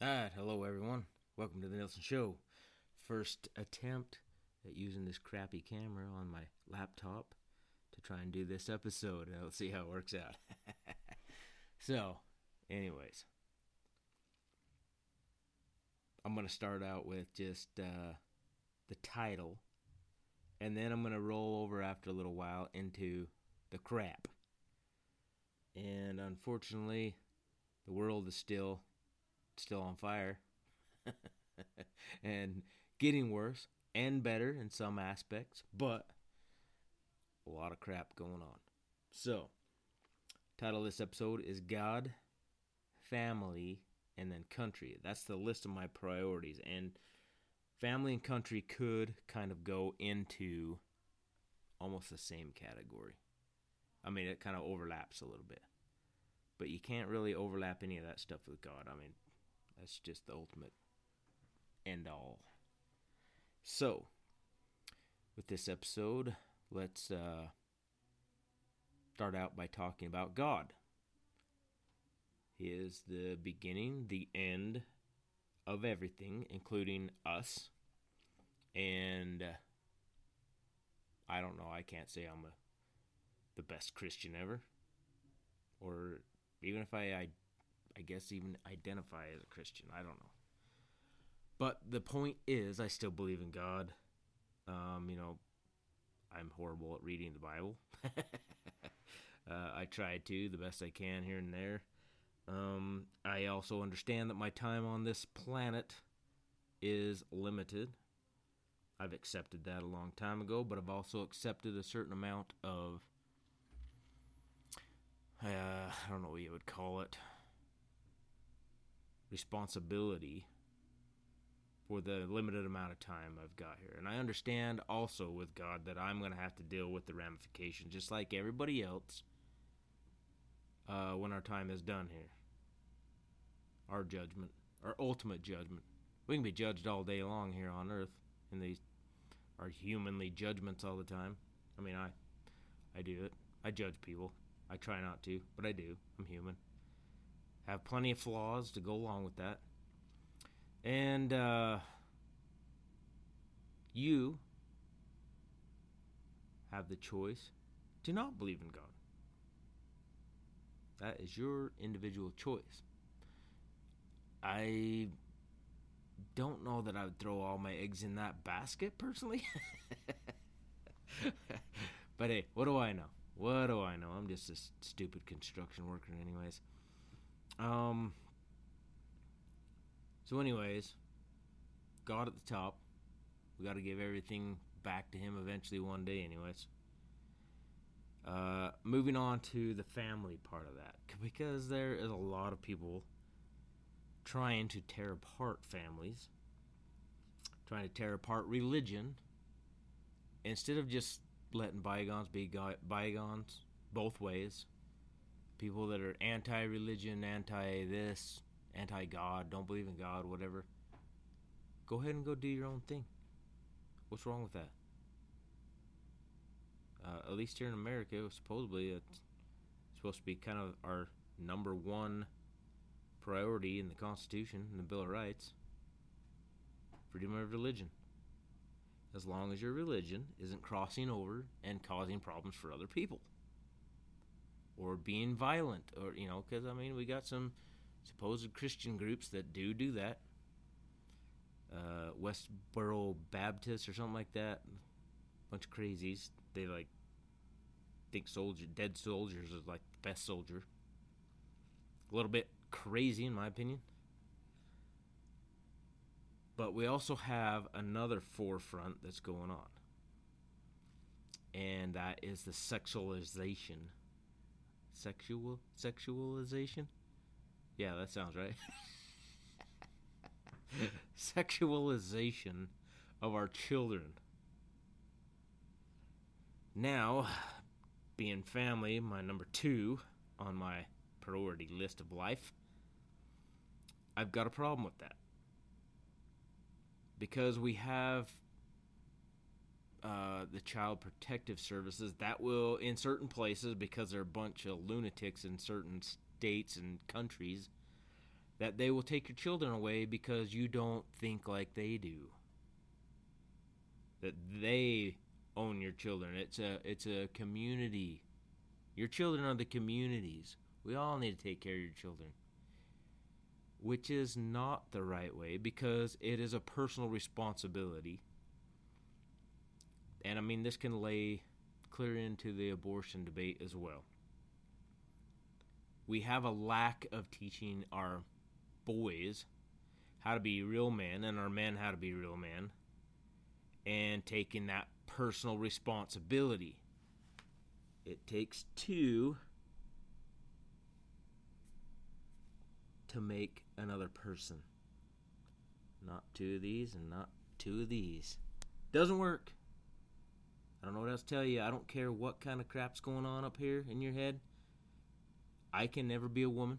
Alright, hello everyone. Welcome to the Nielson Show. First attempt at using this crappy camera on my laptop to try and do this episode, and I'll see how it works out. so, anyways, I'm going to start out with just uh, the title, and then I'm going to roll over after a little while into the crap. And unfortunately, the world is still still on fire and getting worse and better in some aspects, but a lot of crap going on. So, title of this episode is God, Family, and then Country. That's the list of my priorities. And family and country could kind of go into almost the same category. I mean, it kind of overlaps a little bit. But you can't really overlap any of that stuff with God. I mean, that's just the ultimate end all. So, with this episode, let's uh, start out by talking about God. He is the beginning, the end of everything, including us. And uh, I don't know, I can't say I'm a, the best Christian ever. Or even if I, I I guess even identify as a Christian. I don't know. But the point is, I still believe in God. Um, you know, I'm horrible at reading the Bible. uh, I try to the best I can here and there. Um, I also understand that my time on this planet is limited. I've accepted that a long time ago, but I've also accepted a certain amount of, uh, I don't know what you would call it, responsibility for the limited amount of time I've got here. And I understand also with God that I'm going to have to deal with the ramifications just like everybody else uh, when our time is done here. Our judgment, our ultimate judgment. We can be judged all day long here on earth in these our humanly judgments all the time. I mean, I I do it. I judge people. I try not to, but I do. I'm human have plenty of flaws to go along with that. And uh, you have the choice to not believe in God. That is your individual choice. I don't know that I would throw all my eggs in that basket personally. but hey, what do I know? What do I know? I'm just a stupid construction worker, anyways. Um. So, anyways, God at the top. We got to give everything back to Him eventually one day, anyways. Uh, moving on to the family part of that, because there is a lot of people trying to tear apart families, trying to tear apart religion, instead of just letting bygones be bygones both ways people that are anti religion, anti this, anti God, don't believe in God, whatever, go ahead and go do your own thing. What's wrong with that? Uh, at least here in America, supposedly it's supposed to be kind of our number one priority in the Constitution and the Bill of Rights freedom of religion. As long as your religion isn't crossing over and causing problems for other people or being violent or you know because i mean we got some supposed christian groups that do do that. Uh, westboro baptist or something like that. Bunch of crazies. They like think soldier dead soldiers is like the best soldier. A little bit crazy in my opinion. But we also have another forefront that's going on. And that is the sexualization sexual sexualization. Yeah, that sounds right. sexualization of our children. Now, being family, my number two on my priority list of life, I've got a problem with that. Because we have uh, the child protective services that will in certain places because they're a bunch of lunatics in certain states and countries that they will take your children away because you don't think like they do. That they own your children. It's a it's a community. Your children are the communities. We all need to take care of your children. Which is not the right way because it is a personal responsibility. And I mean this can lay clear into the abortion debate as well. We have a lack of teaching our boys how to be real men and our men how to be real men and taking that personal responsibility. It takes two to make another person. Not two of these and not two of these. Doesn't work. I don't know what else to tell you. I don't care what kind of crap's going on up here in your head. I can never be a woman.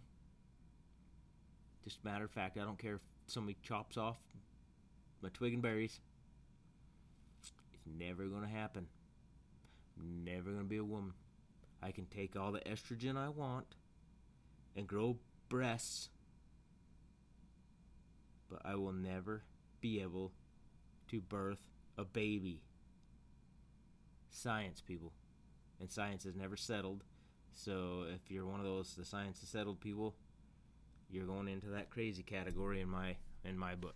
Just matter of fact, I don't care if somebody chops off my twig and berries. It's never going to happen. I'm never going to be a woman. I can take all the estrogen I want and grow breasts, but I will never be able to birth a baby. Science, people. And science has never settled. So if you're one of those the science has settled people, you're going into that crazy category in my in my book.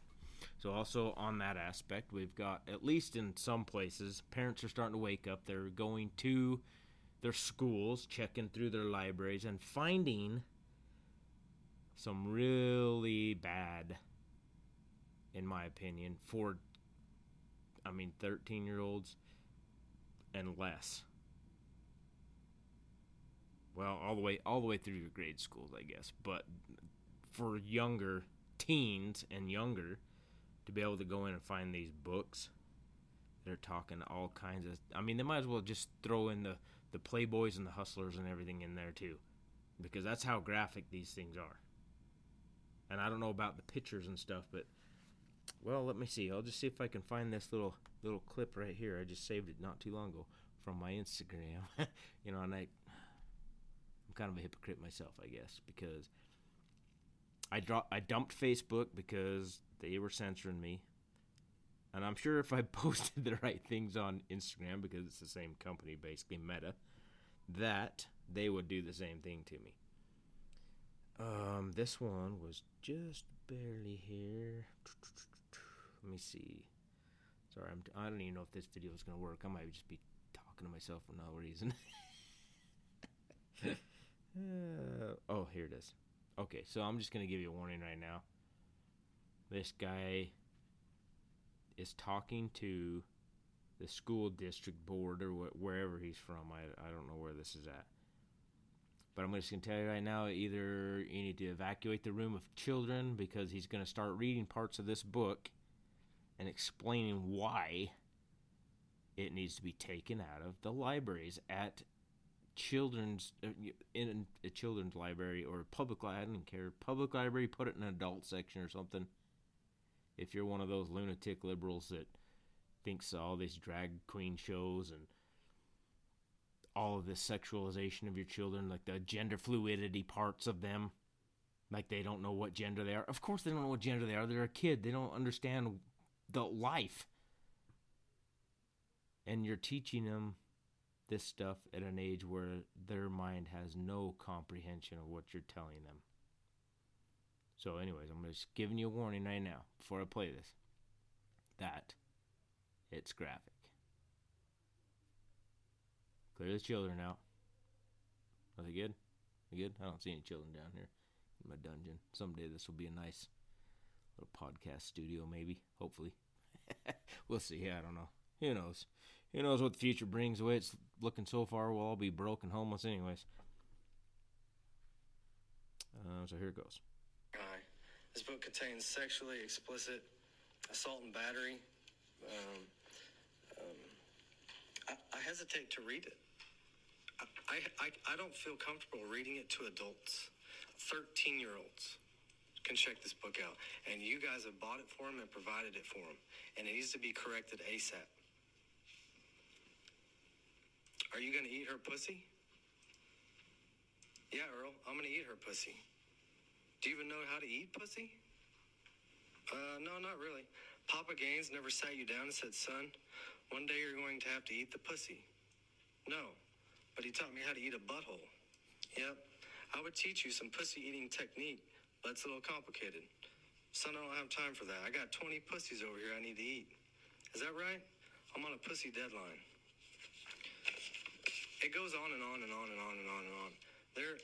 So also on that aspect, we've got at least in some places, parents are starting to wake up. They're going to their schools, checking through their libraries and finding some really bad in my opinion for I mean 13-year-olds and less. Well, all the way all the way through your grade schools, I guess, but for younger teens and younger to be able to go in and find these books. They're talking all kinds of. I mean, they might as well just throw in the the playboys and the hustlers and everything in there too, because that's how graphic these things are. And I don't know about the pictures and stuff, but well, let me see. I'll just see if I can find this little little clip right here. I just saved it not too long ago from my Instagram. you know, and I I'm kind of a hypocrite myself, I guess, because I dro- I dumped Facebook because they were censoring me. And I'm sure if I posted the right things on Instagram because it's the same company basically Meta that they would do the same thing to me. Um this one was just barely here. Let me see. Sorry, I'm, I don't even know if this video is going to work. I might just be talking to myself for no reason. uh, oh, here it is. Okay, so I'm just going to give you a warning right now. This guy is talking to the school district board or wh- wherever he's from. I, I don't know where this is at. But I'm just going to tell you right now either you need to evacuate the room of children because he's going to start reading parts of this book and explaining why it needs to be taken out of the libraries at children's uh, in a children's library or public I don't care public library put it in an adult section or something. If you're one of those lunatic liberals that thinks all these drag queen shows and all of this sexualization of your children like the gender fluidity parts of them like they don't know what gender they are. Of course they don't know what gender they are. They're a kid. They don't understand the life and you're teaching them this stuff at an age where their mind has no comprehension of what you're telling them. So, anyways, I'm just giving you a warning right now before I play this that it's graphic. Clear the children out. Are they good? Good? I don't see any children down here in my dungeon. Someday this will be a nice little podcast studio, maybe. Hopefully. we'll see. I don't know. Who knows? Who knows what the future brings? The way it's looking so far, we'll all be broke and homeless, anyways. Uh, so here it goes. This book contains sexually explicit assault and battery. Um, um, I, I hesitate to read it. I, I, I don't feel comfortable reading it to adults. 13 year olds can check this book out. And you guys have bought it for him and provided it for him. And it needs to be corrected ASAP. Are you going to eat her pussy? Yeah, Earl, I'm going to eat her pussy. Do you even know how to eat pussy? Uh, no, not really. Papa Gaines never sat you down and said, son, one day you're going to have to eat the pussy. No, but he taught me how to eat a butthole. Yep, I would teach you some pussy eating technique, it's a little complicated. Son, I don't have time for that. I got 20 pussies over here I need to eat. Is that right? I'm on a pussy deadline. It goes on and on and on and on and on and on. There,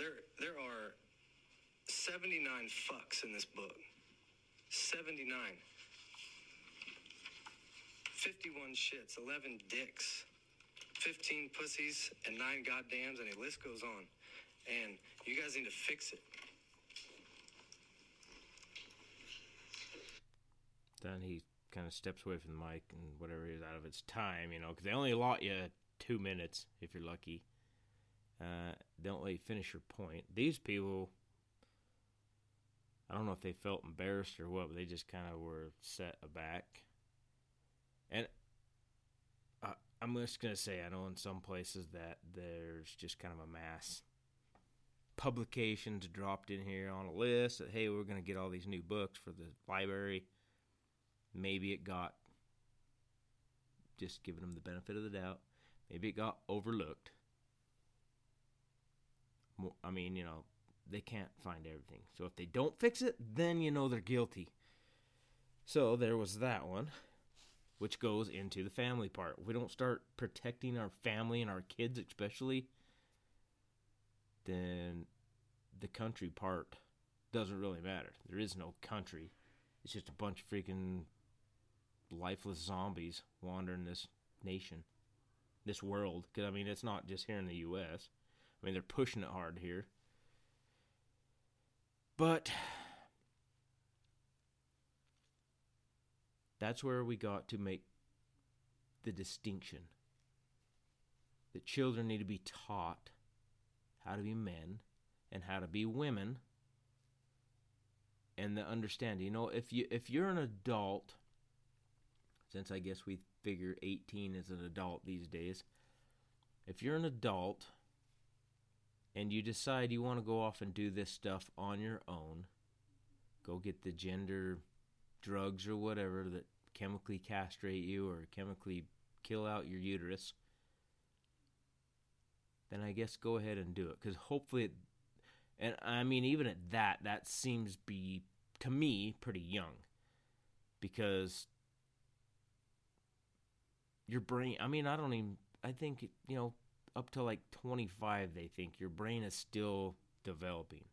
there, there are 79 fucks in this book. 79. 51 shits, 11 dicks, 15 pussies, and 9 goddams, and the list goes on. And you guys need to fix it. Then he kind of steps away from the mic and whatever is out of its time, you know, because they only allot you two minutes if you're lucky. Uh, don't let you finish your point. These people, I don't know if they felt embarrassed or what, but they just kind of were set aback. And I, I'm just going to say, I know in some places that there's just kind of a mass publications dropped in here on a list that, hey, we're going to get all these new books for the library. Maybe it got, just giving them the benefit of the doubt, maybe it got overlooked. I mean, you know, they can't find everything. So if they don't fix it, then you know they're guilty. So there was that one, which goes into the family part. We don't start protecting our family and our kids, especially, then the country part doesn't really matter. There is no country. It's just a bunch of freaking lifeless zombies wandering this nation, this world. Because, I mean, it's not just here in the U.S., I mean, they're pushing it hard here. But that's where we got to make the distinction that children need to be taught how to be men and how to be women and the understanding you know if you if you're an adult since i guess we figure 18 is an adult these days if you're an adult and you decide you want to go off and do this stuff on your own, go get the gender drugs or whatever that chemically castrate you or chemically kill out your uterus, then I guess go ahead and do it. Because hopefully, it, and I mean, even at that, that seems be to me pretty young. Because your brain, I mean, I don't even, I think, you know, up to like 25, they think your brain is still developing.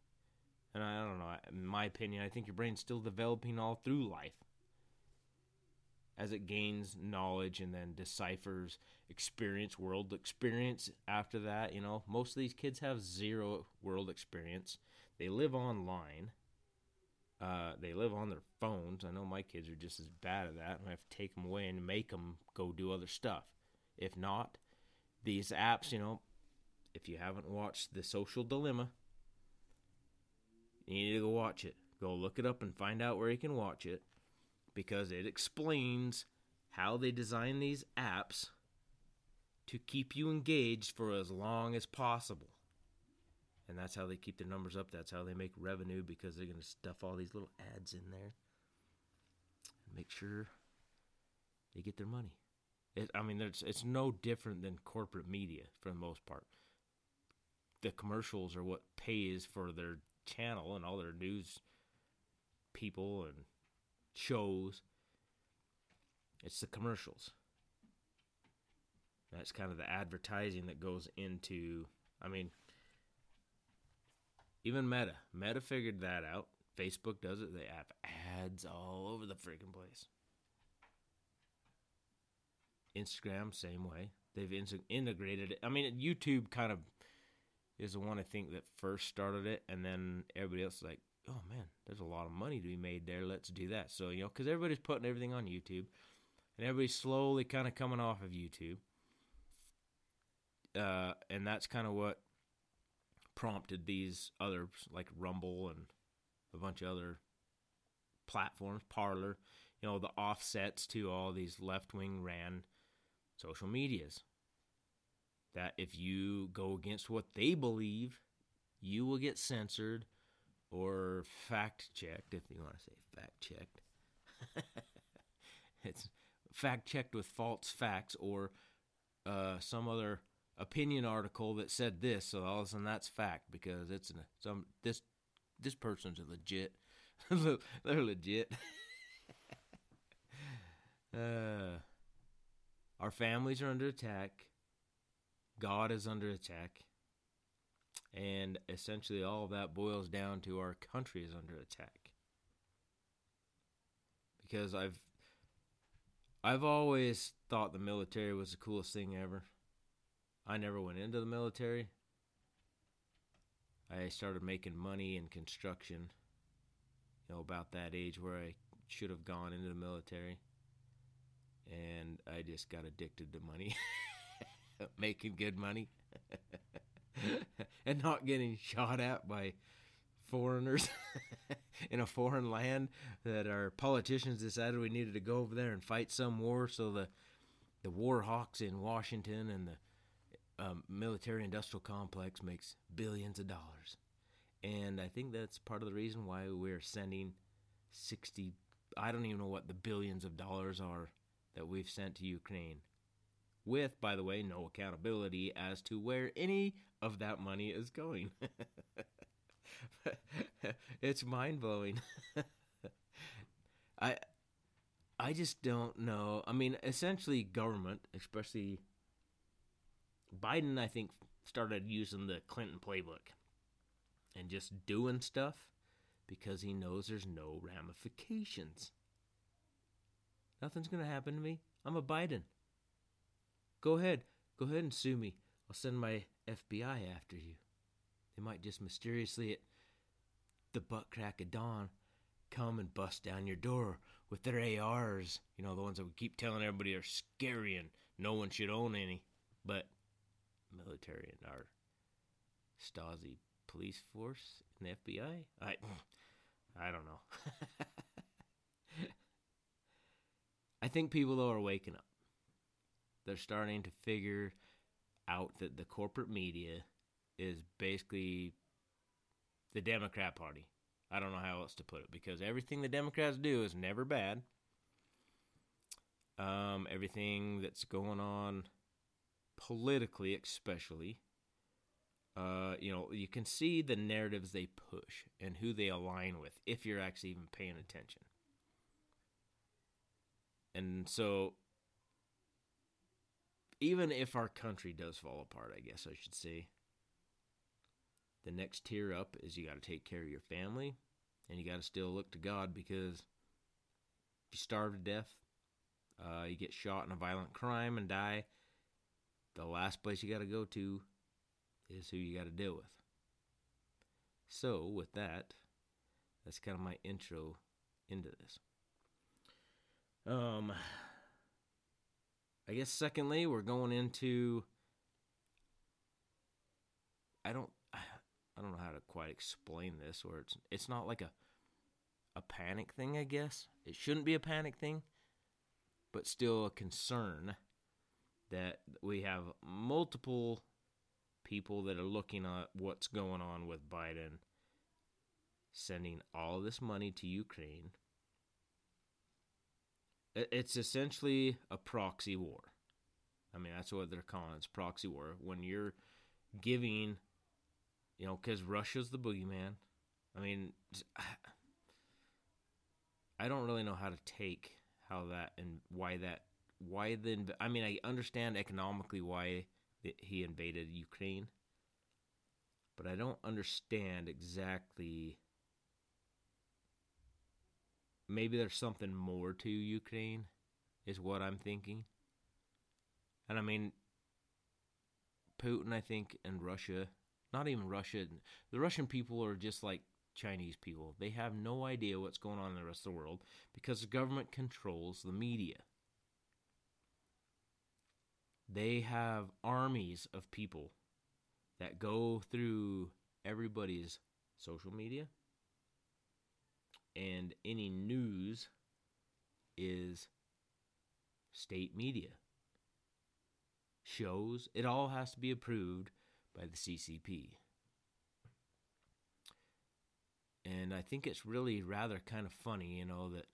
And I don't know, in my opinion, I think your brain's still developing all through life as it gains knowledge and then deciphers experience, world experience after that. You know, most of these kids have zero world experience. They live online. Uh, they live on their phones. I know my kids are just as bad at that. I have to take them away and make them go do other stuff. If not, these apps, you know, if you haven't watched The Social Dilemma, you need to go watch it. Go look it up and find out where you can watch it because it explains how they design these apps to keep you engaged for as long as possible. And that's how they keep their numbers up. That's how they make revenue because they're going to stuff all these little ads in there and make sure they get their money. It, I mean, it's it's no different than corporate media for the most part. The commercials are what pays for their channel and all their news people and shows. It's the commercials. That's kind of the advertising that goes into. I mean, even Meta. Meta figured that out. Facebook does it. They have ads all over the freaking place. Instagram, same way. They've in- integrated it. I mean, YouTube kind of is the one I think that first started it, and then everybody else is like, oh man, there's a lot of money to be made there. Let's do that. So, you know, because everybody's putting everything on YouTube, and everybody's slowly kind of coming off of YouTube. Uh, and that's kind of what prompted these others like Rumble and a bunch of other platforms, Parler, you know, the offsets to all these left wing ran social medias. That if you go against what they believe, you will get censored or fact checked, if you want to say fact checked. it's fact checked with false facts or uh, some other opinion article that said this, so all of a sudden that's fact because it's an, some this this person's a legit. They're legit. uh, our families are under attack. God is under attack. And essentially, all of that boils down to our country is under attack. Because I've I've always thought the military was the coolest thing ever. I never went into the military. I started making money in construction, you know, about that age where I should have gone into the military. And I just got addicted to money, making good money. and not getting shot at by foreigners in a foreign land that our politicians decided we needed to go over there and fight some war so the the war hawks in Washington and the um, military industrial complex makes billions of dollars and I think that's part of the reason why we're sending 60 I don't even know what the billions of dollars are that we've sent to Ukraine with, by the way, no accountability as to where any of that money is going. it's mind blowing. I I just don't know. I mean, essentially, government, especially Biden, I think started using the Clinton playbook and just doing stuff because he knows there's no ramifications. Nothing's going to happen to me. I'm a Biden. Go ahead. Go ahead and sue me. I'll send my FBI after you. They might just mysteriously at the butt crack of dawn come and bust down your door with their ARs. You know, the ones that we keep telling everybody are scary and no one should own any. But military and our Stasi police force and the FBI? I I don't know. I think people though are waking up they're starting to figure out that the corporate media is basically the Democrat Party. I don't know how else to put it because everything the Democrats do is never bad. Um, everything that's going on politically, especially, uh, you know, you can see the narratives they push and who they align with if you're actually even paying attention. And so even if our country does fall apart, I guess I should say, the next tier up is you got to take care of your family and you got to still look to God because if you starve to death, uh, you get shot in a violent crime and die, the last place you got to go to is who you got to deal with. So, with that, that's kind of my intro into this. Um, I guess secondly, we're going into I don't I don't know how to quite explain this or it's it's not like a a panic thing, I guess. It shouldn't be a panic thing, but still a concern that we have multiple people that are looking at what's going on with Biden sending all this money to Ukraine it's essentially a proxy war. I mean, that's what they're calling it. It's proxy war. When you're giving, you know, because Russia's the boogeyman. I mean, I don't really know how to take how that and why that, why then. I mean, I understand economically why he invaded Ukraine, but I don't understand exactly maybe there's something more to Ukraine, is what I'm thinking. And I mean, Putin, I think, and Russia, not even Russia, the Russian people are just like Chinese people. They have no idea what's going on in the rest of the world because the government controls the media. They have armies of people that go through everybody's social media, and any news is state media. Shows, it all has to be approved by the CCP. and I think it's really rather kind of funny, you know, that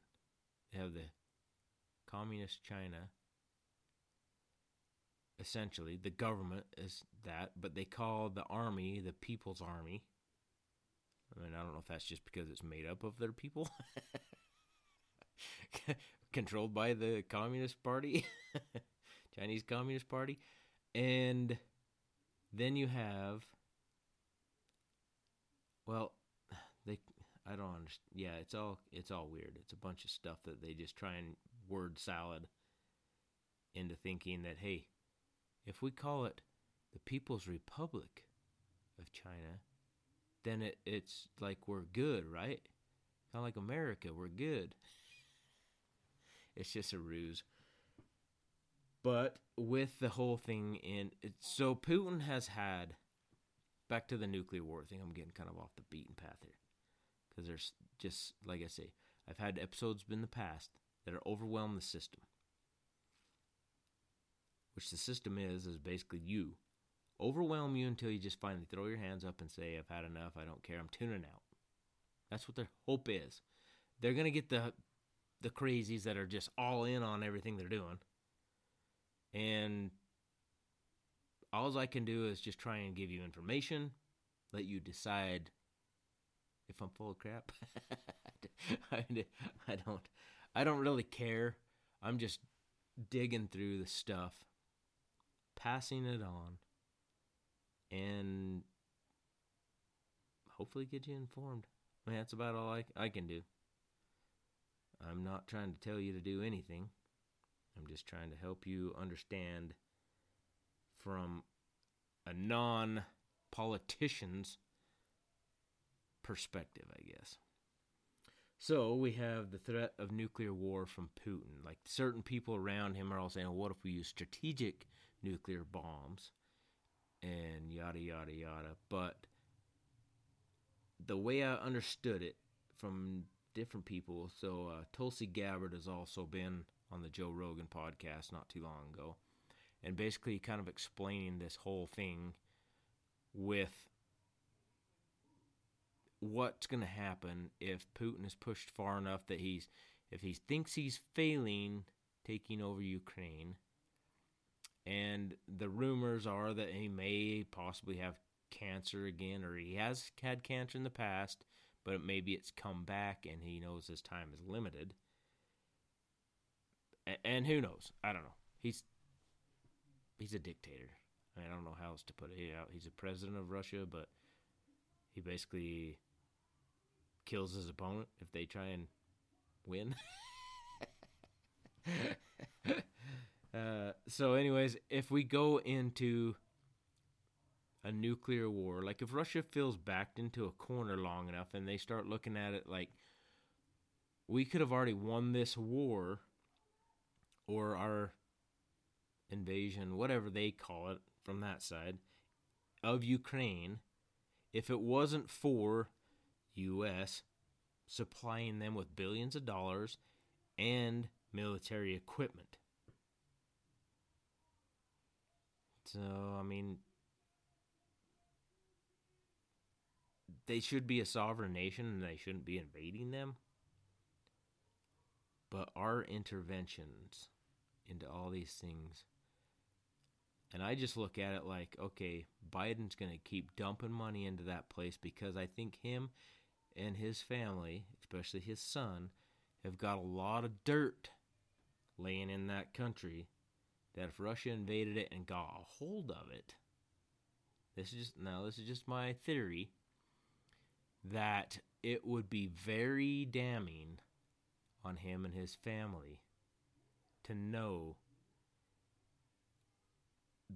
they have the communist China. Essentially, the government is that, but they call the army the People's Army. I mean, I don't know if that's just because it's made up of their people, controlled by the Communist Party, Chinese Communist Party, and then you have, well, they I don't understand. Yeah, it's all it's all weird. It's a bunch of stuff that they just try and word salad into thinking that hey, if we call it the People's Republic of China, then it, it's like we're good, right? Kind of like America, we're good. It's just a ruse. But with the whole thing in, so Putin has had, back to the nuclear war thing, I'm getting kind of off the beaten path here because there's just like I say, I've had episodes in the past that are overwhelm the system. Which the system is is basically you. Overwhelm you until you just finally throw your hands up and say, I've had enough, I don't care, I'm tuning out. That's what their hope is. They're gonna get the the crazies that are just all in on everything they're doing. And all I can do is just try and give you information, let you decide if I'm full of crap. I, I don't I don't really care. I'm just digging through the stuff, passing it on, and hopefully get you informed. I mean, that's about all I, I can do. I'm not trying to tell you to do anything. I'm just trying to help you understand from a non politician's perspective, I guess. So we have the threat of nuclear war from Putin. Like certain people around him are all saying, well, "What if we use strategic nuclear bombs?" and yada yada yada. But the way I understood it from different people, so uh, Tulsi Gabbard has also been on the Joe Rogan podcast not too long ago, and basically kind of explaining this whole thing with what's going to happen if Putin is pushed far enough that he's if he thinks he's failing taking over Ukraine and the rumors are that he may possibly have cancer again or he has had cancer in the past but maybe it's come back and he knows his time is limited. And who knows? I don't know. He's he's a dictator. I, mean, I don't know how else to put it. Uh, he's a president of russia but he basically kills his opponent if they try and win. uh, so, anyways, if we go into a nuclear war, like if Russia feels backed into a corner long enough and they start looking at it like we could have already won this war or our invasion, whatever they call it from that side of Ukraine, if it wasn't for U.S., supplying them with billions of dollars and military equipment. So, I mean, they should be a sovereign nation and they shouldn't be invading them. But our interventions into all these things, and I just look at it like, okay, Biden's going to keep dumping money into that place because I think him and his family, especially his son, have got a lot of dirt laying in that country that if Russia invaded it and got a hold of it, this is just now this is just my theory that it would be very damning on him and his family to know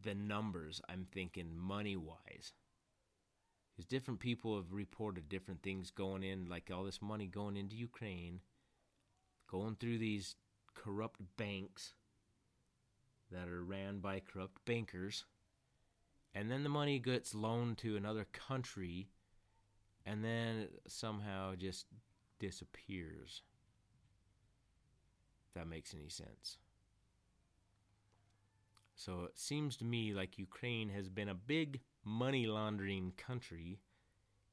the numbers I'm thinking money wise because different people have reported different things going in, like all this money going into Ukraine, going through these corrupt banks that are ran by corrupt bankers, and then the money gets loaned to another country, and then somehow just disappears. If that makes any sense. So it seems to me like Ukraine has been a big money laundering country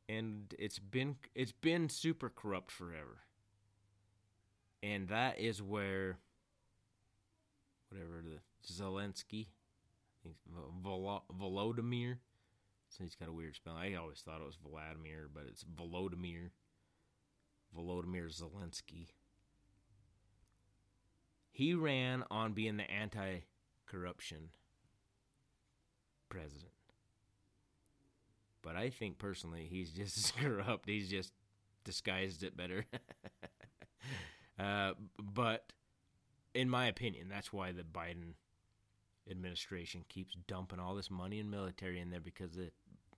and it's been it's been super corrupt forever. And that is where whatever the Zelensky, Vol- Volodymyr. So he's got a weird spelling. I always thought it was Vladimir, but it's Volodymyr. Volodymyr Zelensky. He ran on being the anti-corruption president. But I think personally he's just as corrupt. He's just disguised it better. uh, but in my opinion, that's why the Biden administration keeps dumping all this money and military in there because it,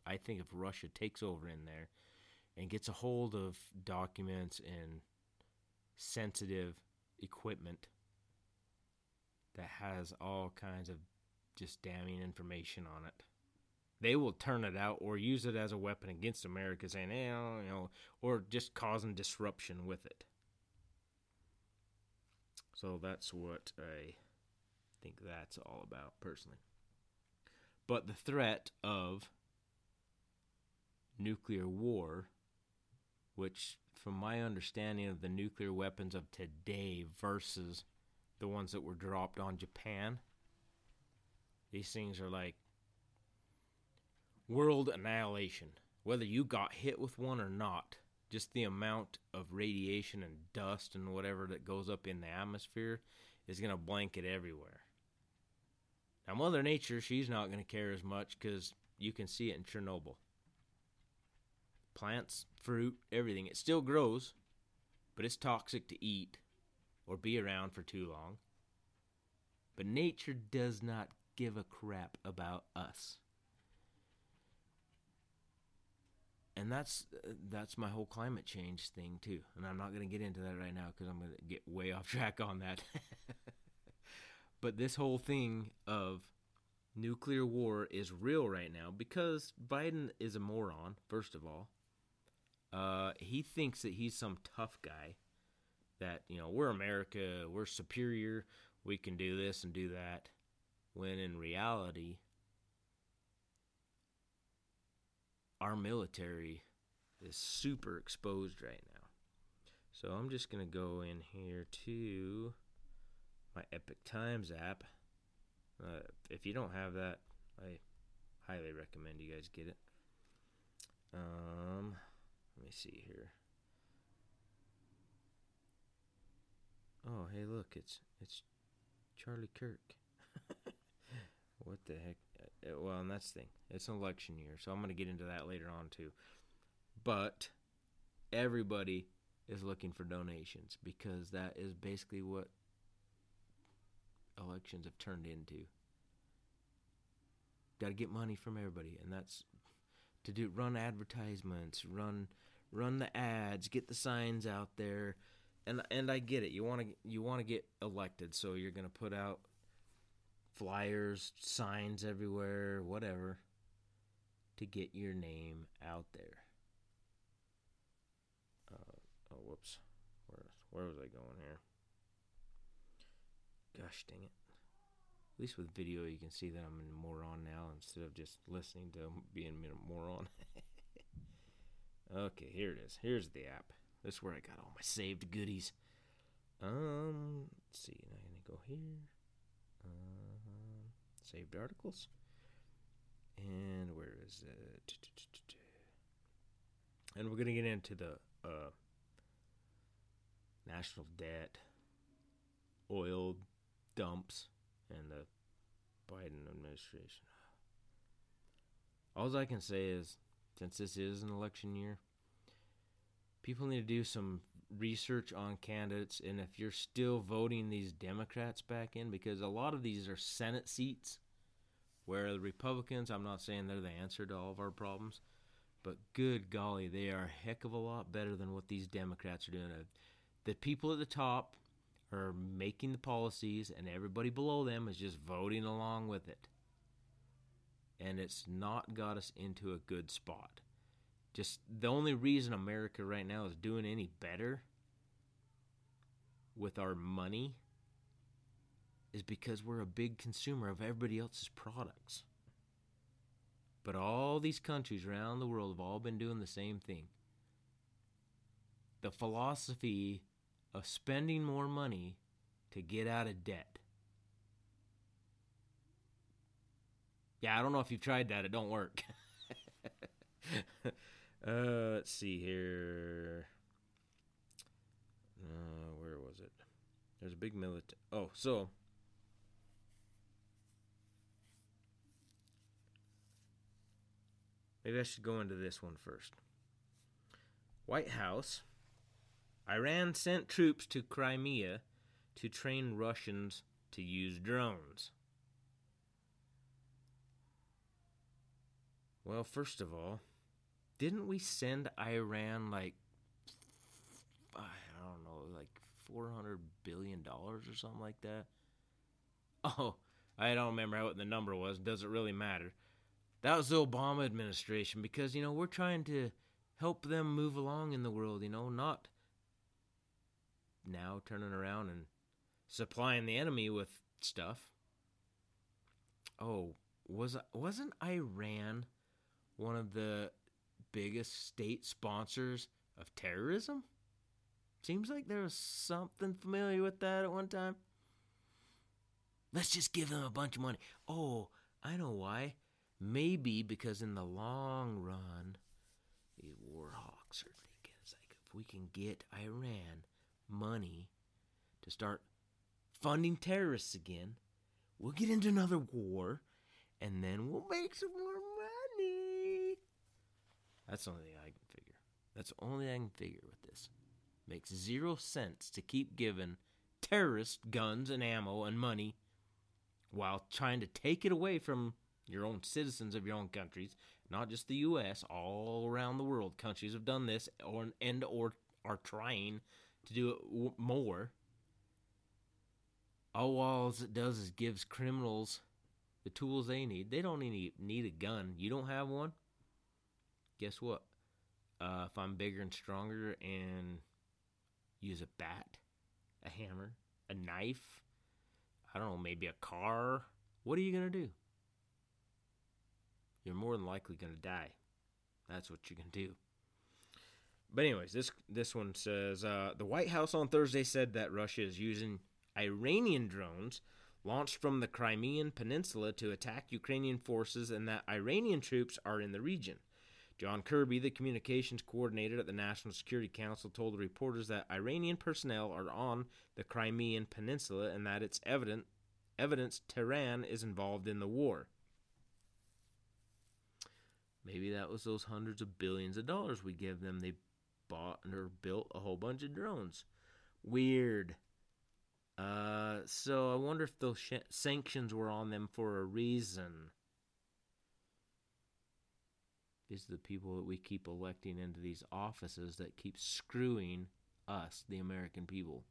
I think if Russia takes over in there and gets a hold of documents and sensitive equipment that has all kinds of just damning information on it. They will turn it out or use it as a weapon against America, saying, eh, you know, or just causing disruption with it. So that's what I think that's all about, personally. But the threat of nuclear war, which, from my understanding of the nuclear weapons of today versus the ones that were dropped on Japan, these things are like world annihilation. Whether you got hit with one or not, just the amount of radiation and dust and whatever that goes up in the atmosphere is going to blanket everywhere. Now, Mother Nature, she's not going to care as much because you can see it in Chernobyl. Plants, fruit, everything. It still grows, but it's toxic to eat or be around for too long. But nature does not give a crap about us. And that's that's my whole climate change thing too. And I'm not going to get into that right now cuz I'm going to get way off track on that. but this whole thing of nuclear war is real right now because Biden is a moron, first of all. Uh, he thinks that he's some tough guy, that, you know, we're America, we're superior, we can do this and do that when in reality, our military is super exposed right now. So I'm just going to go in here to my Epoch Times app. Uh, if you don't have that, I highly recommend you guys get it. Um, let me see here. Oh, hey, look, it's it's Charlie Kirk. What the heck? Uh, uh, well, and that's the thing. It's an election year, so I'm going to get into that later on too. But everybody is looking for donations because that is basically what elections have turned into. Got to get money from everybody, and that's to do run advertisements, run run the ads, get the signs out there. And and I get it. You want to you want to get elected, so you're going to put out flyers, signs everywhere, whatever, to get your name out there. Uh, oh, whoops. Where, where was I going here? Gosh dang it. At least with video, you can see that I'm a moron now instead of just listening to being a moron. okay, here it is. Here's the app. This is where I got all my saved goodies. Um, let's see. I'm going to go here. Uh, saved articles. And where is it? And we're going to get into the uh, national debt, oil dumps, and the Biden administration. All I can say is, since this is an election year, people need to do some research on candidates and if you're still voting these Democrats back in because a lot of these are Senate seats where the Republicans, I'm not saying they're the answer to all of our problems, but good golly, they are a heck of a lot better than what these Democrats are doing. The people at the top are making the policies and everybody below them is just voting along with it. And it's not got us into a good spot. Just the only reason America right now is doing any better with our money is because we're a big consumer of everybody else's products. But all these countries around the world have all been doing the same thing. The philosophy of spending more money to get out of debt. Yeah, I don't know if you've tried that. It don't work. uh, let's see here. Uh, where was it? There's a big military. Oh, so maybe I should go into this one first. White House. Iran sent troops to Crimea to train Russians to use drones. Well, first of all, didn't we send Iran like I don't know, like 400 billion dollars or something like that? Oh, I don't remember what the number was. Doesn't really matter. That was the Obama administration because you know, we're trying to help them move along in the world, you know, not now turning around and supplying the enemy with stuff. Oh, was wasn't Iran one of the biggest state sponsors of terrorism? Seems like there was something familiar with that at one time. Let's just give them a bunch of money. Oh, I know why. Maybe because in the long run, these war hawks are thinking it's like if we can get Iran money to start funding terrorists again, we'll get into another war, and then we'll make some more money. That's the only thing I can figure. That's the only thing I can figure with this. Makes zero sense to keep giving terrorists guns and ammo and money while trying to take it away from your own citizens of your own countries, not just the U.S. All around the world, countries have done this, or and or are trying to do it w- more. All walls it does is gives criminals the tools they need. They don't need need a gun. You don't have one. Guess what? Uh, if I'm bigger and stronger and use a bat, a hammer, a knife, I don't know, maybe a car. What are you gonna do? You're more than likely gonna die. That's what you're going to do. But anyways, this this one says uh, the White House on Thursday said that Russia is using Iranian drones launched from the Crimean Peninsula to attack Ukrainian forces, and that Iranian troops are in the region. John Kirby, the communications coordinator at the National Security Council, told reporters that Iranian personnel are on the Crimean Peninsula and that it's evident evidence Tehran is involved in the war. Maybe that was those hundreds of billions of dollars we give them. They bought or built a whole bunch of drones. Weird. Uh, so I wonder if those sh- sanctions were on them for a reason. These are the people that we keep electing into these offices that keep screwing us, the American people.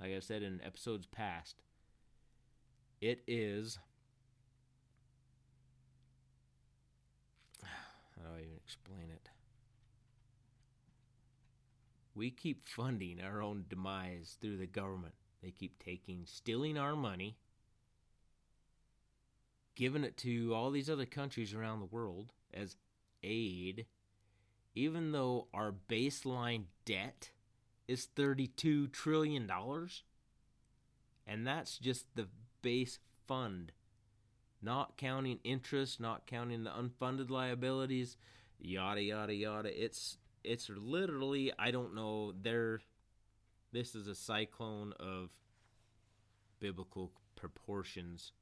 Like I said in episodes past, it is. How do I even explain it? We keep funding our own demise through the government. They keep taking, stealing our money, giving it to all these other countries around the world as aid, even though our baseline debt is $32 trillion. And that's just the base fund, not counting interest, not counting the unfunded liabilities, yada, yada, yada. It's it's literally I don't know there this is a cyclone of biblical proportions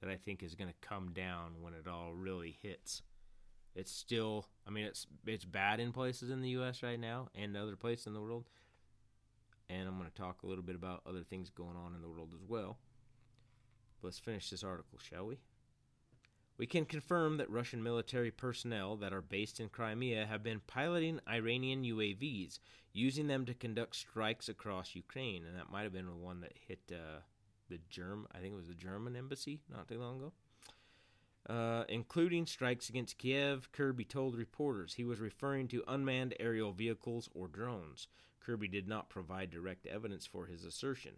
that I think is going to come down when it all really hits. It's still I mean it's it's bad in places in the US right now and other places in the world. And I'm going to talk a little bit about other things going on in the world as well. Let's finish this article, shall we? We can confirm that Russian military personnel that are based in Crimea have been piloting Iranian UAVs, using them to conduct strikes across Ukraine, and that might have been the one that hit uh, the Germ. I think it was the German embassy not too long ago. Uh, including strikes against Kiev, Kirby told reporters he was referring to unmanned aerial vehicles or drones. Kirby did not provide direct evidence for his assertion.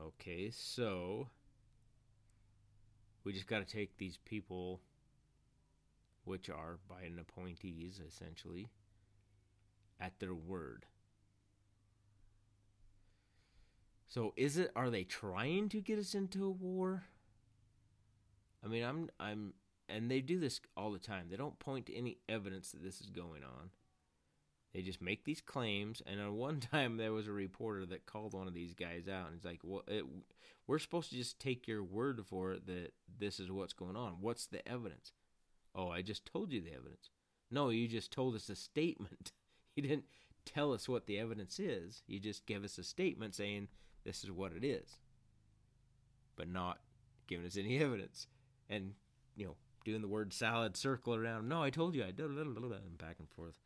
Okay, so We just got to take these people, which are Biden appointees essentially, at their word. So is it are they trying to get us into a war? I mean, I'm I'm and they do this all the time. They don't point to any evidence that this is going on. They just make these claims. And on one time, there was a reporter that called one of these guys out, and he's like, "Well, it, we're supposed to just take your word for it that this is what's going on. What's the evidence?" Oh, I just told you the evidence. No, you just told us a statement. You didn't tell us what the evidence is. You just gave us a statement saying this is what it is, but not giving us any evidence. And you know, doing the word salad circle around. No, I told you I did a little back and forth.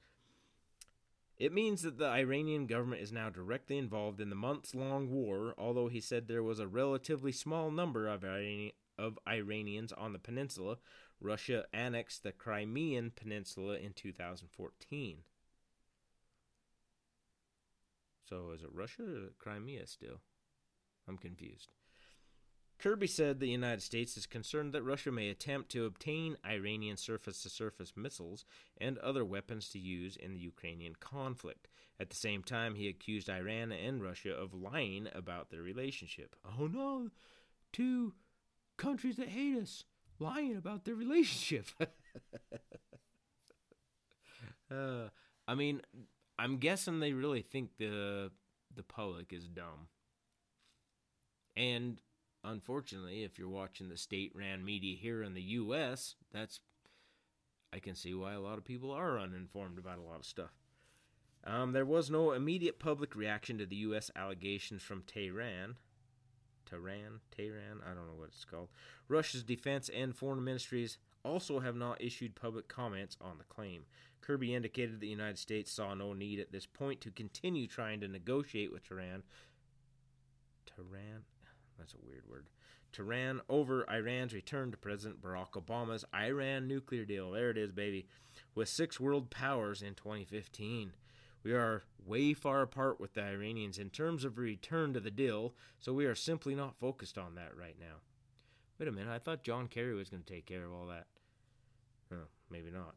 It means that the Iranian government is now directly involved in the months long war, although he said there was a relatively small number of, of Iranians on the peninsula. Russia annexed the Crimean Peninsula in 2014. So is it Russia or Crimea still? I'm confused. Kirby said the United States is concerned that Russia may attempt to obtain Iranian surface to surface missiles and other weapons to use in the Ukrainian conflict. At the same time, he accused Iran and Russia of lying about their relationship. Oh no, two countries that hate us lying about their relationship. uh, I mean, I'm guessing they really think the the public is dumb. And unfortunately, if you're watching the state ran media here in the US, that's I can see why a lot of people are uninformed about a lot of stuff. Um, there was no immediate public reaction to the U.S. allegations from Tehran. Tehran? Tehran? I don't know what it's called. Russia's defense and foreign ministries also have not issued public comments on the claim. Kirby indicated the United States saw no need at this point to continue trying to negotiate with Tehran. Tehran? That's a weird word. Tehran over Iran's return to President Barack Obama's Iran nuclear deal. There it is, baby. With six world powers in 2015. We are way far apart with the Iranians in terms of return to the deal, so we are simply not focused on that right now. Wait a minute, I thought John Kerry was going to take care of all that. Oh, maybe not.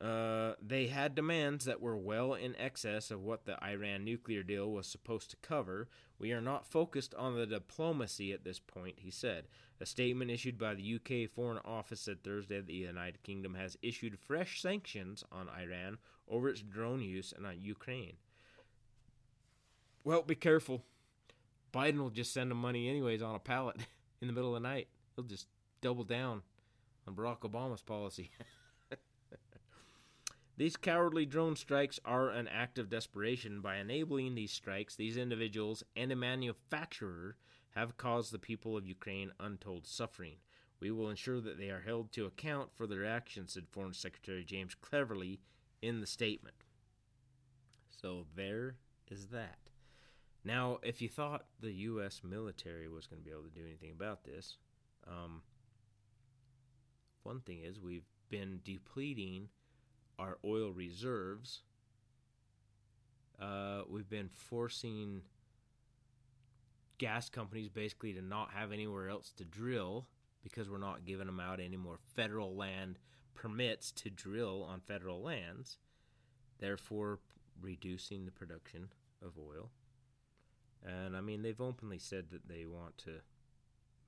Uh, they had demands that were well in excess of what the Iran nuclear deal was supposed to cover. We are not focused on the diplomacy at this point, he said. A statement issued by the UK Foreign Office said Thursday that the United Kingdom has issued fresh sanctions on Iran over its drone use and on Ukraine. Well, be careful. Biden will just send them money anyways on a pallet in the middle of the night. He'll just double down on Barack Obama's policy. These cowardly drone strikes are an act of desperation. By enabling these strikes, these individuals and a manufacturer have caused the people of Ukraine untold suffering. We will ensure that they are held to account for their actions, said Foreign Secretary James Cleverly in the statement. So there is that. Now, if you thought the U.S. military was going to be able to do anything about this, um, one thing is we've been depleting our oil reserves. Uh, we've been forcing gas companies basically to not have anywhere else to drill because we're not giving them out any more federal land permits to drill on federal lands, therefore reducing the production of oil. And I mean, they've openly said that they want to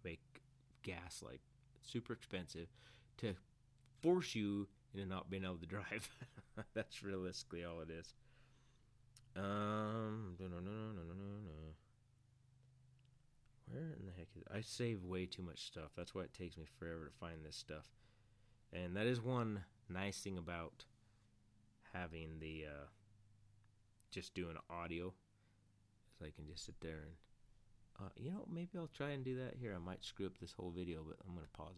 make gas like super expensive to force you into not being able to drive. That's realistically all it is. Um, no, no, no, no, no, no, no. Where in the heck is? I save way too much stuff. That's why it takes me forever to find this stuff. And that is one nice thing about having the uh, just doing audio. Is I can just sit there and uh, you know maybe I'll try and do that here. I might screw up this whole video, but I'm gonna pause.